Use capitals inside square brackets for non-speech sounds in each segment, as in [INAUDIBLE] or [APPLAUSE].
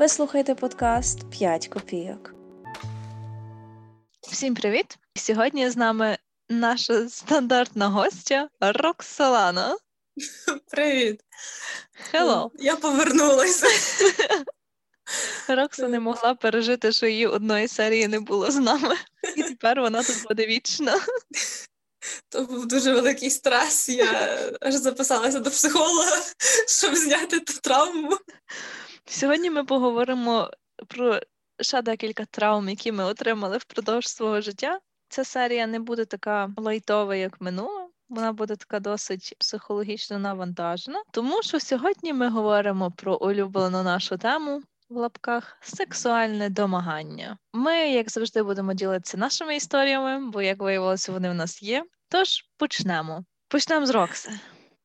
Ви слухаєте подкаст «5 копійок. Всім привіт! Сьогодні з нами наша стандартна гостя Роксолана. [LAUGHS] Привіт. Hello. Я повернулася. [LAUGHS] Рокса не могла пережити, що її одної серії не було з нами, [LAUGHS] і тепер вона тут буде вічно. То був дуже великий стрес. Я аж записалася до психолога, щоб зняти ту травму. Сьогодні ми поговоримо про ще декілька травм, які ми отримали впродовж свого життя. Ця серія не буде така лайтова, як минула. Вона буде така досить психологічно навантажена, тому що сьогодні ми говоримо про улюблену нашу тему в лапках сексуальне домагання. Ми, як завжди, будемо ділитися нашими історіями, бо, як виявилося, вони в нас є. Тож почнемо. Почнемо з Рокси.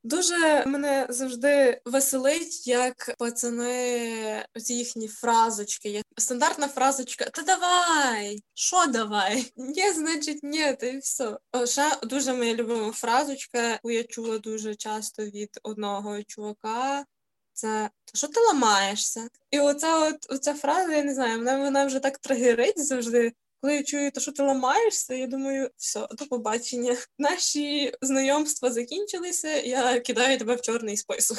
Дуже мене завжди веселить, як пацани ці їхні фразочки. Стандартна фразочка Та давай, що давай? Ні, значить, ні, та й все. Ще дуже моя любима фразочка, яку я чула дуже часто від одного чувака. Це що ти ламаєшся? І оця от оця фраза, я не знаю, вона вона вже так тригерить завжди. Коли я чую, то що ти ламаєшся, я думаю, все, до побачення. Наші знайомства закінчилися. Я кидаю тебе в чорний список.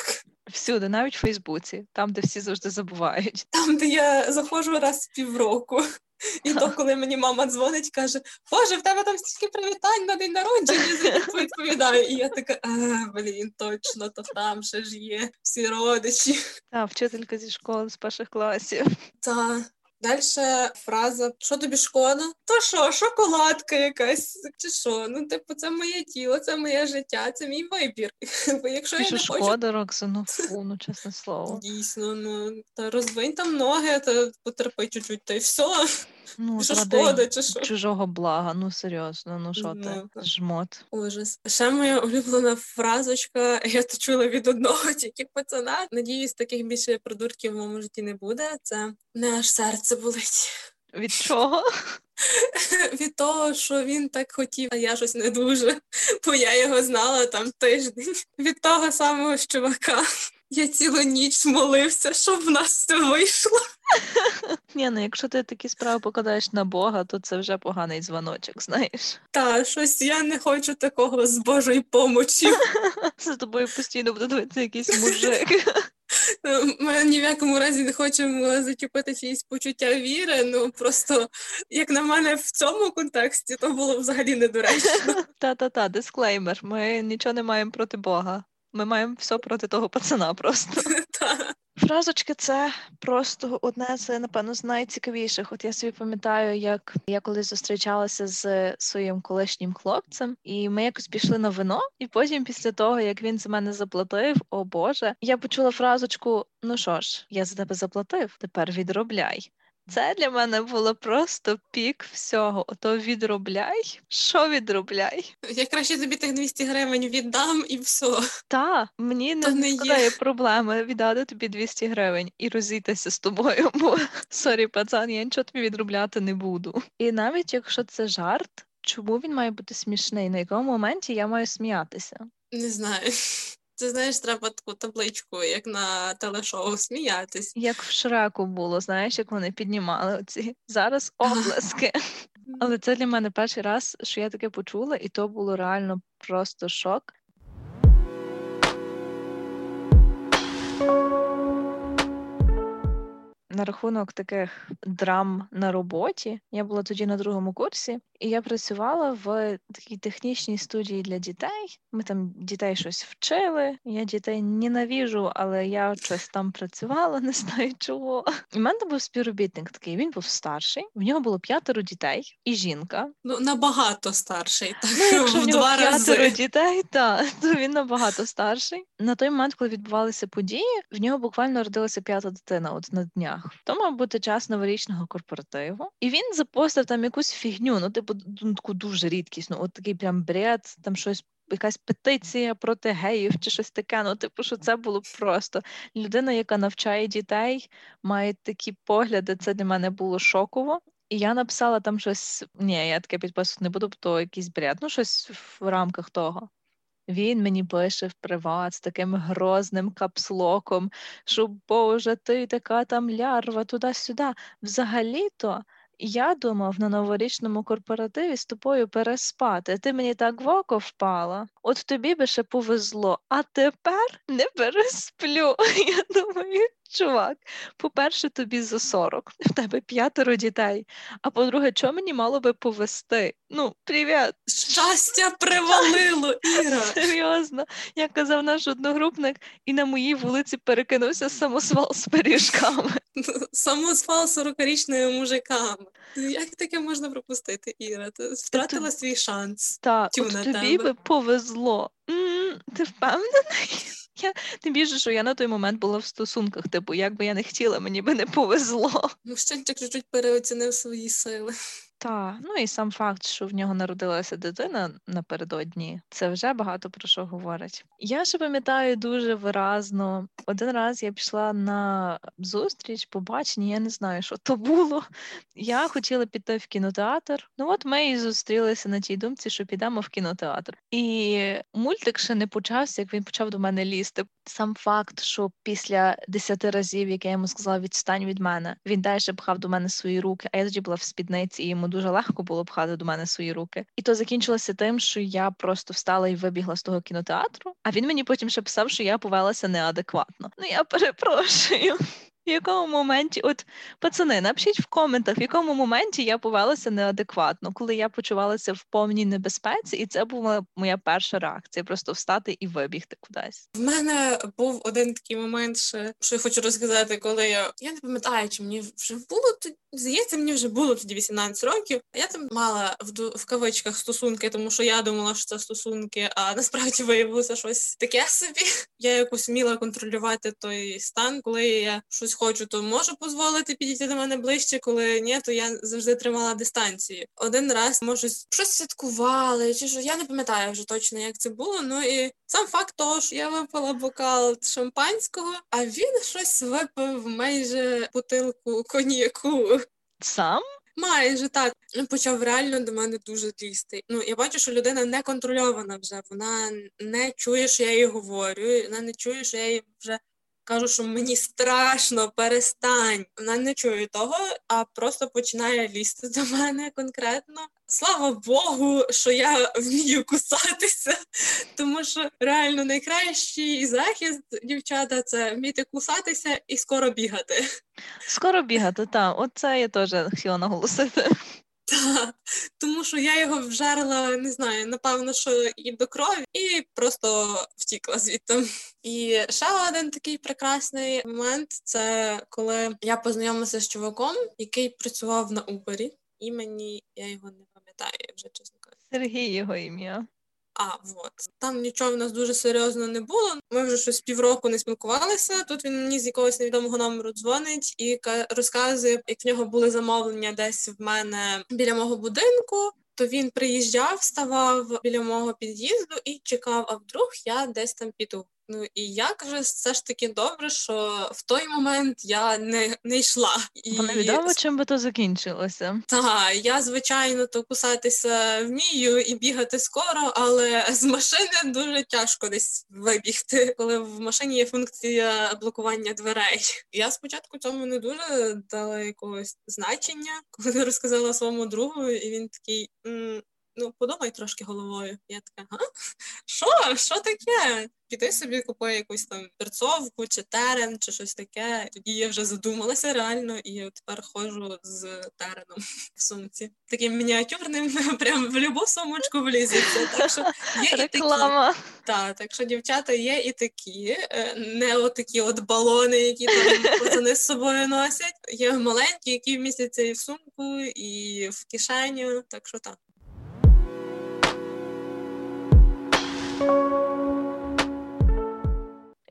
Всюди, навіть в Фейсбуці, там, де всі завжди забувають. Там, де я заходжу раз в півроку. І то, коли мені мама дзвонить, каже, Боже, в тебе там стільки привітань на день народження, я відповідаю. І я така, а, блін, точно, то там ще ж є всі родичі. Так, вчителька зі школи з перших класів. Так. Далі фраза що тобі шкода? То що, шоколадка якась? Чи що? Ну, типу, це моє тіло, це моє життя, це мій вибір. [LAUGHS] Бо якщо Що я не шкода, хочу... Рокса, ну [LAUGHS] фу, ну чесне слово. Дійсно, ну та розвинь там ноги, та потерпи чуть-чуть, та й все. Ну, Що шкода, чи що? чужого блага, ну серйозно, ну що ти, жмот. Ужас. Ще моя улюблена фразочка, [LAUGHS] я то чула від одного тільки пацана. Надіюсь, таких більше придурків в моєму житті не буде. Це не аж серце болить. Від чого? [LAUGHS] Від того, що він так хотів, а я щось не дуже, [LAUGHS] бо я його знала там тиждень. Від того самого чувака. Я цілу ніч молився, щоб в нас все вийшло. [LAUGHS] Ні, ну якщо ти такі справи покладаєш на Бога, то це вже поганий дзвоночок, знаєш. Та щось я не хочу такого з Божої помочі. [LAUGHS] За тобою постійно буде дивитися якийсь мужик. [LAUGHS] Ми ні в якому разі не хочемо зачепити чиїсь почуття віри. Ну просто як на мене в цьому контексті то було взагалі недоречно. Та-та-та, дисклеймер. Ми нічого не маємо проти Бога. Ми маємо все проти того пацана просто. [LAUGHS] Та. Фразочки це просто одне з, напевно, з найцікавіших. От я собі пам'ятаю, як я колись зустрічалася з своїм колишнім хлопцем, і ми якось пішли на вино, і потім, після того, як він за мене заплатив, о Боже, я почула фразочку: ну що ж, я за тебе заплатив, тепер відробляй. Це для мене було просто пік всього. Ото відробляй. Що відробляй? Я краще тобі тих 200 гривень віддам і все. Та мені не не є. проблеми віддати тобі 200 гривень і розійтися з тобою, [LAUGHS] бо sorry, пацан, я нічого тобі відробляти не буду. І навіть якщо це жарт, чому він має бути смішний? На якому моменті я маю сміятися? Не знаю. Це знаєш, треба таку табличку, як на телешоу, сміятись. Як в Шреку було, знаєш, як вони піднімали оці зараз [LAUGHS] оплески. Але це для мене перший раз, що я таке почула, і то було реально просто шок. На рахунок таких драм на роботі, я була тоді на другому курсі, і я працювала в такій технічній студії для дітей. Ми там дітей щось вчили. Я дітей ненавіжу, але я щось там працювала, [LAUGHS] не знаю чого. У мене був співробітник такий. Він був старший. В нього було п'ятеро дітей і жінка. Ну, набагато старший, так Ну, якщо в нього два п'ятеро рази. дітей, та, то він набагато старший. На той момент, коли відбувалися події, в нього буквально родилася п'ята дитина от на днях. То мав бути час новорічного корпоративу, і він запостив там якусь фігню, ну типу ду- таку дуже рідкісну, от такий прям бред, там щось. Якась петиція проти геїв чи щось таке. Ну, типу, що це було просто людина, яка навчає дітей, має такі погляди. Це для мене було шоково. І я написала там щось. Ні, я таке підписувати не буду, бо то якийсь бред. Ну, щось в рамках того. Він мені пише в приват з таким грозним капслоком, що Боже, ти така там лярва, туди-сюди. Взагалі-то я думав на новорічному корпоративі з тобою переспати. Ти мені так в око впала. От тобі би ще повезло, а тепер не пересплю. [LAUGHS] Я думаю, чувак, по-перше, тобі за 40, в тебе п'ятеро дітей. А по-друге, чого мені мало би повести? Ну, привіт. Щастя привалило, Іра. [LAUGHS] Серйозно, як казав наш одногрупник, і на моїй вулиці перекинувся самосвал з пиріжками. [LAUGHS] Самосвал 40-річними мужиками. Як таке можна пропустити, Іра? Ти втратила свій шанс. Та, Тю от на тобі тебе. би повезло. Ти впевнений? Я, тим більше, що я на той момент була в стосунках, типу, як би я не хотіла, мені би не повезло. Мужчинчик так кажуть, переоцінив свої сили. Та, ну і сам факт, що в нього народилася дитина напередодні, це вже багато про що говорить. Я ще пам'ятаю дуже виразно. Один раз я пішла на зустріч, побачення, я не знаю, що то було. Я хотіла піти в кінотеатр. Ну от ми і зустрілися на тій думці, що підемо в кінотеатр. І мультик ще не почався, як він почав до мене лізти. Сам факт, що після десяти разів, як я йому сказала, відстань від мене, він далі пхав до мене свої руки, а я тоді була в спідниці, і йому дуже легко було пхати до мене свої руки. І то закінчилося тим, що я просто встала і вибігла з того кінотеатру. А він мені потім ще писав, що я повелася неадекватно. Ну я перепрошую. В якому моменті, от пацани, напишіть в коментах, в якому моменті я повелася неадекватно, коли я почувалася в повній небезпеці, і це була моя перша реакція просто встати і вибігти кудись. В мене був один такий момент, ще, що я хочу розказати, коли я. Я не пам'ятаю, чи мені вже було тоді. Здається, мені вже було тоді 18 років. А я там мала в, в кавичках стосунки, тому що я думала, що це стосунки, а насправді виявилося щось таке собі. [LAUGHS] Я якось вміла контролювати той стан, коли я щось хочу, то можу дозволити підійти до мене ближче, коли ні, то я завжди тримала дистанцію. Один раз може щось святкували, чи що я не пам'ятаю вже точно, як це було. Ну і сам факт того, що я випила бокал шампанського, а він щось випив майже бутилку коньяку. Сам Майже так почав реально до мене дуже лізти. Ну я бачу, що людина не контрольована вже. Вона не чує, що я їй говорю. Вона не чує, що я їй вже кажу, що мені страшно, перестань. Вона не чує того, а просто починає лізти до мене конкретно. Слава Богу, що я вмію кусатися, тому що реально найкращий захист дівчата це вміти кусатися і скоро бігати. скоро бігати, та оце я теж хотіла наголосити. Та, тому що я його вжарила, не знаю, напевно, що і до крові, і просто втікла звідти. І ще один такий прекрасний момент це коли я познайомилася з чуваком, який працював на Убері. Імені я його не пам'ятаю, вже чесно кажучи. Сергій його ім'я. А, вот Там нічого в нас дуже серйозно не було. Ми вже щось півроку не спілкувалися. Тут він мені з якогось невідомого номеру дзвонить і ка- розказує, як в нього були замовлення десь в мене біля мого будинку. То він приїжджав, ставав біля мого під'їзду і чекав, а вдруг я десь там піду. Ну і я каже, все ж таки добре, що в той момент я не, не йшла. І Бо невідомо, чим би то закінчилося. та, я, звичайно, то кусатися вмію і бігати скоро, але з машини дуже тяжко десь вибігти, коли в машині є функція блокування дверей. Я спочатку цьому не дуже дала якогось значення, коли [LAUGHS] розказала своєму другу, і він такий. «М, Ну, подумай трошки головою. Я така, га? Що? Що таке? Піти собі купуй якусь там перцовку чи терен, чи щось таке. Тоді я вже задумалася реально, і я тепер ходжу з тереном в сумці. Таким мініатюрним, [LAUGHS] прям в любу сумочку влізеться. Так що є і такі. Реклама. Та, так що дівчата є і такі, е, не отакі от балони, які там пацани з собою носять. Є маленькі, які вмістяться і в сумку, і в кишеню. Так що так.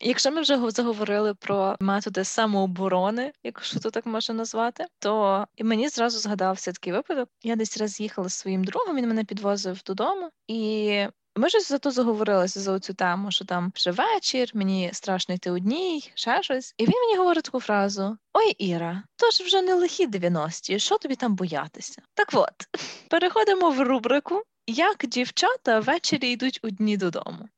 Якщо ми вже заговорили про методи самооборони, якщо то так можна назвати, то і мені зразу згадався такий випадок. Я десь раз їхала з своїм другом, він мене підвозив додому, і ми ж зато заговорилися за цю тему, що там вже вечір, мені страшно йти одній, ще щось. І він мені говорить таку фразу: Ой, Іра, то ж вже не лихі 90-ті, що тобі там боятися? Так от, [LAUGHS] переходимо в рубрику. Як дівчата ввечері йдуть одні додому.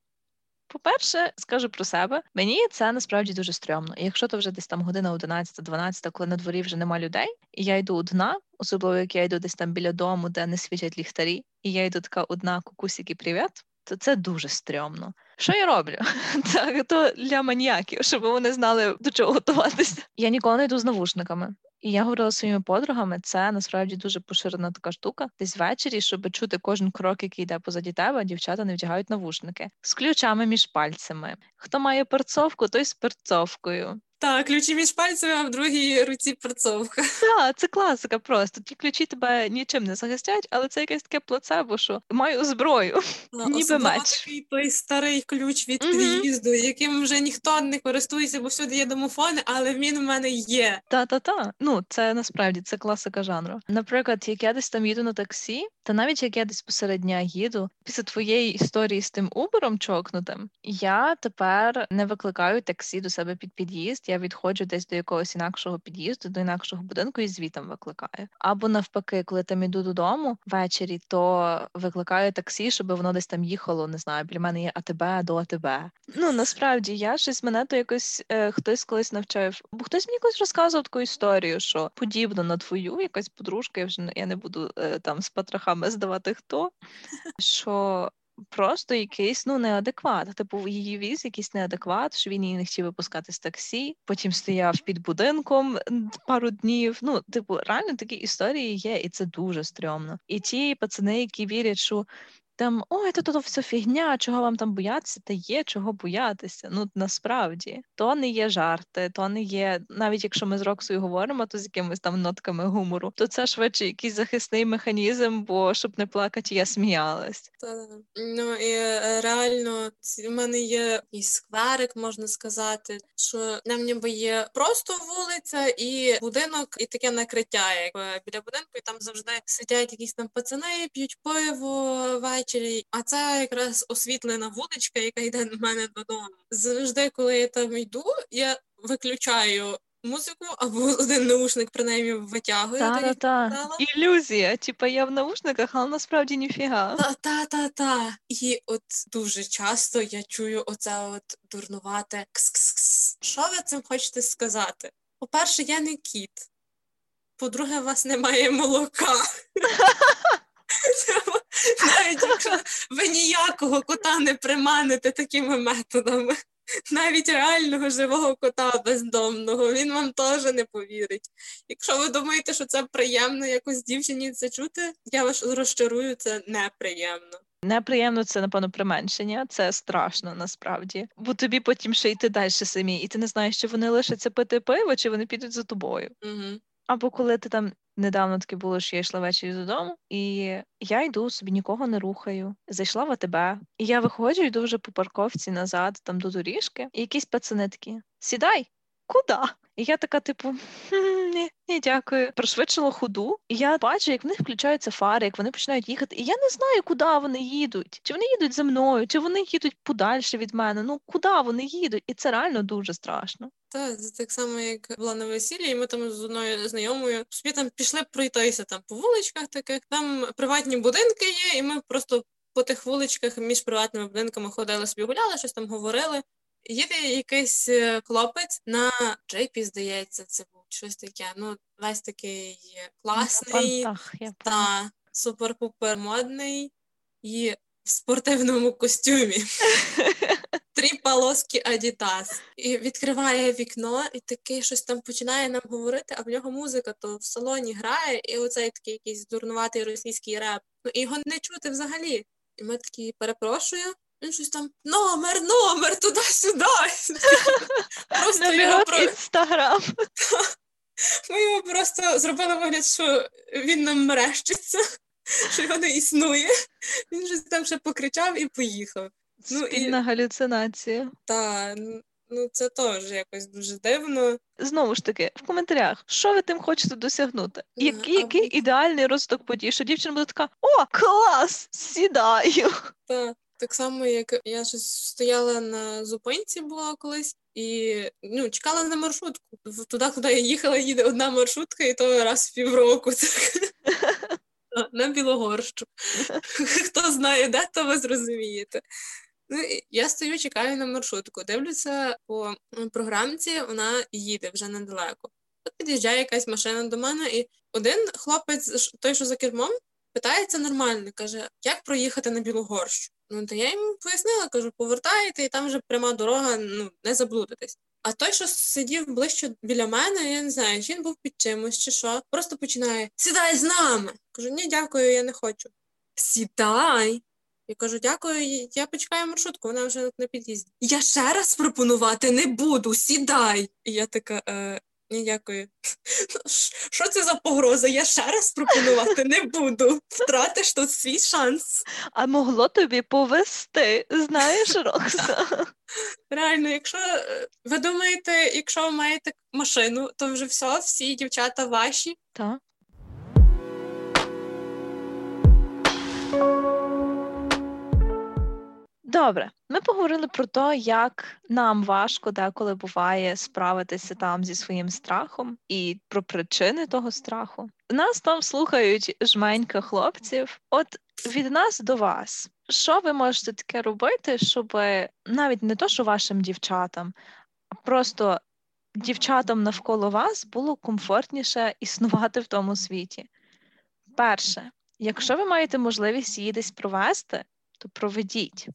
По-перше, скажу про себе, мені це насправді дуже стрьомно. Якщо то вже десь там година 11-12, коли на дворі вже нема людей, і я йду одна, особливо як я йду десь там біля дому, де не світять ліхтарі, і я йду така одна кукусіки, привіт, то це дуже стрьомно. Що я роблю? [LAUGHS] Це то для маніяків, щоб вони знали до чого готуватися. Я ніколи не йду з навушниками. І я говорила зі своїми подругами, це насправді дуже поширена така штука. Десь ввечері, щоб чути кожен крок, який йде позаді тебе, дівчата не вдягають навушники з ключами між пальцями. Хто має перцовку, той з перцовкою. Так, ключі між пальцями, а в другій руці перцовка. Так, це класика просто. Ті ключі тебе нічим не захистять, але це якесь таке плацебо, що маю зброю. Ніби меч. такий той старий ключ від під'їзду, яким вже ніхто не користується, бо всюди є домофони, але він в мене є. Та-та-та. Ну, це насправді це класика жанру. Наприклад, як я десь там їду на таксі, та навіть як я десь посеред дня їду, після твоєї історії з тим убером чокнутим, я тепер не викликаю таксі до себе під під'їзд. Я відходжу десь до якогось інакшого під'їзду, до інакшого будинку і звітом викликаю. Або навпаки, коли там іду додому ввечері, то викликаю таксі, щоб воно десь там їхало. Не знаю, біля мене є АТБ до АТБ. Ну насправді я щось мене то якось е, хтось колись навчав, бо хтось мені колись розказував таку історію, що подібно на твою якась подружка, я вже я не буду е, там з патрахами здавати хто, [LAUGHS] що. Просто якийсь ну неадекват. Типу, її віз якийсь неадекват, що він її не хотів випускати з таксі, потім стояв під будинком пару днів. Ну, типу, реально такі історії є, і це дуже стрьомно. І ті пацани, які вірять, що там ой, то то все фігня, чого вам там боятися, та є чого боятися. Ну насправді то не є жарти, то не є, навіть якщо ми з Роксою говоримо, то з якимись там нотками гумору, то це швидше якийсь захисний механізм, бо щоб не плакати, я сміялась. Та, ну і е, реально в мене є і скверик, можна сказати, що нам ніби є просто вулиця і будинок, і таке накриття, як е, біля будинку, і там завжди сидять якісь там пацани, п'ють пиво ввечері. А це якраз освітлена вуличка, яка йде до мене додому. Завжди, коли я там йду, я виключаю музику або [LAUGHS] один наушник принаймні витягую. так як Та-та-та. Ілюзія. Типа я в наушниках, але насправді ніфіга. Та, та, та, та. І от дуже часто я чую оце от дурнувате кс-кс-кс. Що ви цим хочете сказати? По-перше, я не кіт. По-друге, у вас немає молока. [LAUGHS] Навіть якщо ви ніякого кота не приманите такими методами. Навіть реального живого кота бездомного, він вам теж не повірить. Якщо ви думаєте, що це приємно якось дівчині це чути, я вас розчарую, це неприємно. Неприємно це, напевно, применшення, це страшно насправді. Бо тобі потім ще йти далі самі, і ти не знаєш, чи вони лишаться пити пиво, чи вони підуть за тобою. Угу. Або коли ти там недавно таке було, що я йшла ввечері додому, і я йду собі нікого не рухаю. Зайшла в АТБ, і я виходжу, йду вже по парковці назад, там до доріжки, і якісь пацани такі: сідай, куди? І я така, типу, ні, ні, дякую. Пришвидшила ходу, і я бачу, як в них включаються фари, як вони починають їхати. І я не знаю, куди вони їдуть. Чи вони їдуть за мною, чи вони їдуть подальше від мене. Ну куди вони їдуть? І це реально дуже страшно. Так, це так само, як була на весіллі, і ми там з одною знайомою собі там пішли пройтися там по вуличках таких. Там приватні будинки є, і ми просто по тих вуличках між приватними будинками ходили собі гуляли, щось там говорили. Їде якийсь е, хлопець на джейпі, здається, це був щось таке. Ну, весь такий класний, Пантах, та супер-пупер модний і в спортивному костюмі. [LAUGHS] Три полоски Адідас. І відкриває вікно, і такий щось там починає нам говорити, а в нього музика то в салоні грає, і оцей такий якийсь дурнуватий російський реп. Ну і його не чути взагалі. І ми такі перепрошую. Він щось там номер, номер, туди-сюди. [LAUGHS] Просто його про... інстаграм. [LAUGHS] Ми його просто зробили вигляд, що він нам мерещиться, [LAUGHS] що його не існує. Він щось там ще покричав і поїхав. Ну, і- галюцинація. Та ну це теж якось дуже дивно. Знову ж таки, в коментарях, що ви тим хочете досягнути? Який, а який ідеальний розвиток подій, що дівчина буде така: О, клас! Сідаю! Та так само, як я щось стояла на зупинці була колись і ну, чекала на маршрутку. Туди, куди я їхала, їде одна маршрутка, і то раз в півроку. [LAUGHS] На Білогорщу. Хто знає, де, то ви зрозумієте. Ну, я стою, чекаю на маршрутку. Дивлюся по програмці, вона їде вже недалеко. От під'їжджає якась машина до мене, і один хлопець, той, що за кермом, питається нормально, каже, як проїхати на Білогорщу? Ну, то я йому пояснила, кажу, повертаєте, і там вже пряма дорога, ну, не заблудитесь. А той, що сидів ближче біля мене, я не знаю, чи він був під чимось, чи що, просто починає Сідай з нами. Кажу, ні, дякую, я не хочу. Сідай. Я кажу, дякую, я почекаю маршрутку, вона вже на під'їзді. Я ще раз пропонувати не буду, сідай. І я така, е, ні, дякую. Що це за погроза? Я ще раз пропонувати не буду. Втратиш тут свій шанс. А могло тобі повести, знаєш, Рокса? [LAUGHS] Реально, якщо е, ви думаєте, якщо ви маєте машину, то вже все, всі дівчата ваші. Так. Добре, ми поговорили про те, як нам важко деколи буває справитися там зі своїм страхом і про причини того страху. Нас там слухають жменька хлопців. От від нас до вас, що ви можете таке робити, щоб навіть не то, що вашим дівчатам, а просто дівчатам навколо вас було комфортніше існувати в тому світі? Перше, якщо ви маєте можливість її десь провести, то проведіть.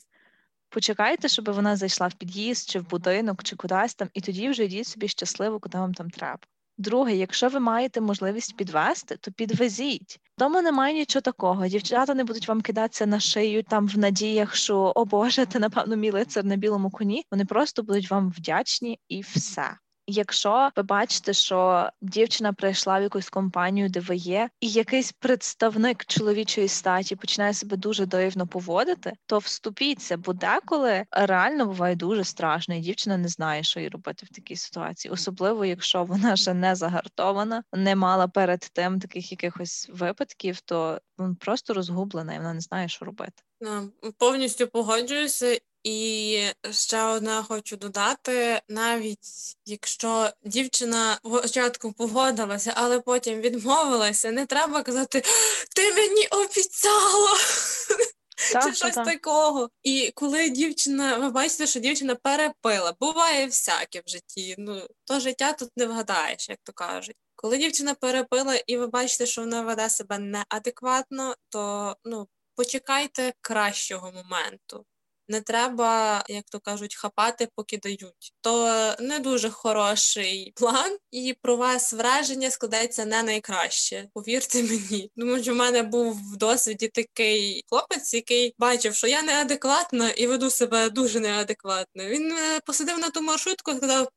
Почекайте, щоб вона зайшла в під'їзд чи в будинок, чи кудись там, і тоді вже йдіть собі щасливо, куди вам там треба. Друге, якщо ви маєте можливість підвести, то підвезіть. Тому немає нічого такого. Дівчата не будуть вам кидатися на шию там в надіях, що о Боже, ти напевно мій лицар на білому коні. Вони просто будуть вам вдячні і все. Якщо ви бачите, що дівчина прийшла в якусь компанію, де ви є, і якийсь представник чоловічої статі починає себе дуже дивно поводити, то вступіться, бо деколи реально буває дуже страшно, і дівчина не знає, що їй робити в такій ситуації, особливо якщо вона ще не загартована, не мала перед тим таких якихось випадків, то вона просто розгублена і вона не знає, що робити. Повністю погоджуюся, і ще одне хочу додати: навіть якщо дівчина спочатку погодилася, але потім відмовилася, не треба казати Ти мені обіцяла. [LAUGHS] Так, Це щось так. такого. І коли дівчина, ви бачите, що дівчина перепила, буває всяке в житті. Ну, то життя тут не вгадаєш, як то кажуть. Коли дівчина перепила, і ви бачите, що вона веде себе неадекватно, то ну почекайте кращого моменту. Не треба, як то кажуть, хапати, поки дають. То не дуже хороший план, і про вас враження складається не найкраще. Повірте мені. Тому що в мене був в досвіді такий хлопець, який бачив, що я неадекватна і веду себе дуже неадекватно. Він мене посадив на ту маршрутку сказав: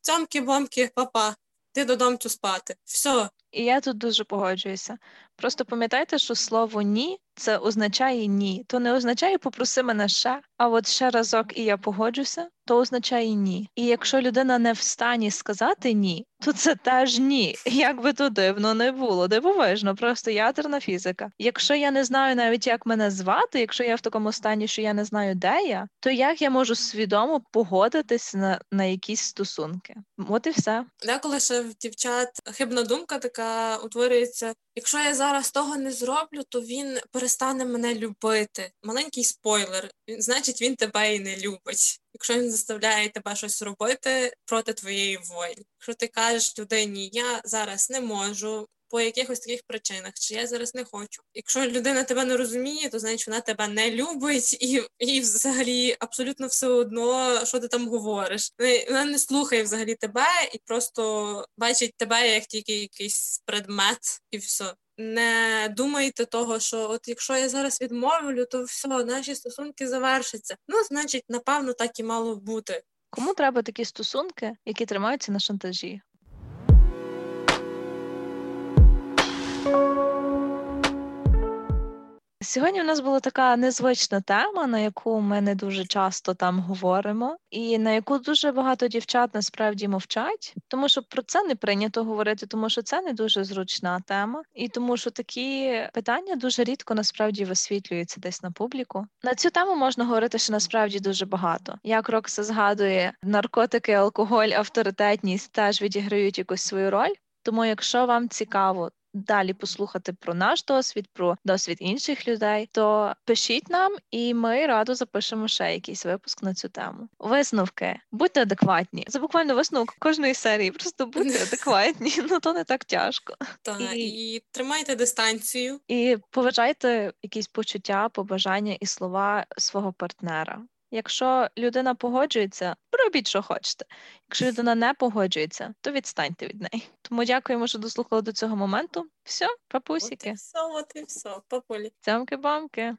цямки-бомки, папа, ти додому спати. Все. І я тут дуже погоджуюся. Просто пам'ятайте, що слово ні це означає ні. То не означає попроси мене ще, а от ще разок і я погоджуся, то означає ні. І якщо людина не в стані сказати ні, то це теж ні. Як би то дивно не було, дивовижно, просто ядерна фізика. Якщо я не знаю навіть, як мене звати, якщо я в такому стані, що я не знаю, де я, то як я можу свідомо погодитись на, на якісь стосунки? От і все. Деколи ще в дівчат хибна думка така утворюється. Якщо я зараз того не зроблю, то він перестане мене любити. Маленький спойлер, він значить він тебе і не любить. Якщо він заставляє тебе щось робити проти твоєї волі. Якщо ти кажеш людині, я зараз не можу. По якихось таких причинах, чи я зараз не хочу. Якщо людина тебе не розуміє, то значить вона тебе не любить, і і взагалі абсолютно все одно, що ти там говориш. Вона не слухає взагалі тебе і просто бачить тебе як тільки якийсь предмет, і все. Не думайте того, що от якщо я зараз відмовлю, то все, наші стосунки завершаться. Ну, значить, напевно, так і мало бути. Кому треба такі стосунки, які тримаються на шантажі? Сьогодні у нас була така незвична тема, на яку ми не дуже часто там говоримо, і на яку дуже багато дівчат насправді мовчать, тому що про це не прийнято говорити, тому що це не дуже зручна тема, і тому що такі питання дуже рідко насправді висвітлюються десь на публіку. На цю тему можна говорити ще насправді дуже багато. Як Рокса згадує, наркотики, алкоголь, авторитетність теж відіграють якусь свою роль. Тому, якщо вам цікаво далі послухати про наш досвід, про досвід інших людей, то пишіть нам, і ми радо запишемо ще якийсь випуск на цю тему. Висновки, будьте адекватні. Це буквально висновок кожної серії. Просто будьте [LAUGHS] адекватні, ну то не так тяжко. Та, І- і тримайте дистанцію. І поважайте якісь почуття, побажання і слова свого партнера. Якщо людина погоджується, робіть, що хочете. Якщо людина не погоджується, то відстаньте від неї. Тому дякуємо, що дослухали до цього моменту. Все, От і папусіки, все, от і все, папулі. цямки-бамки.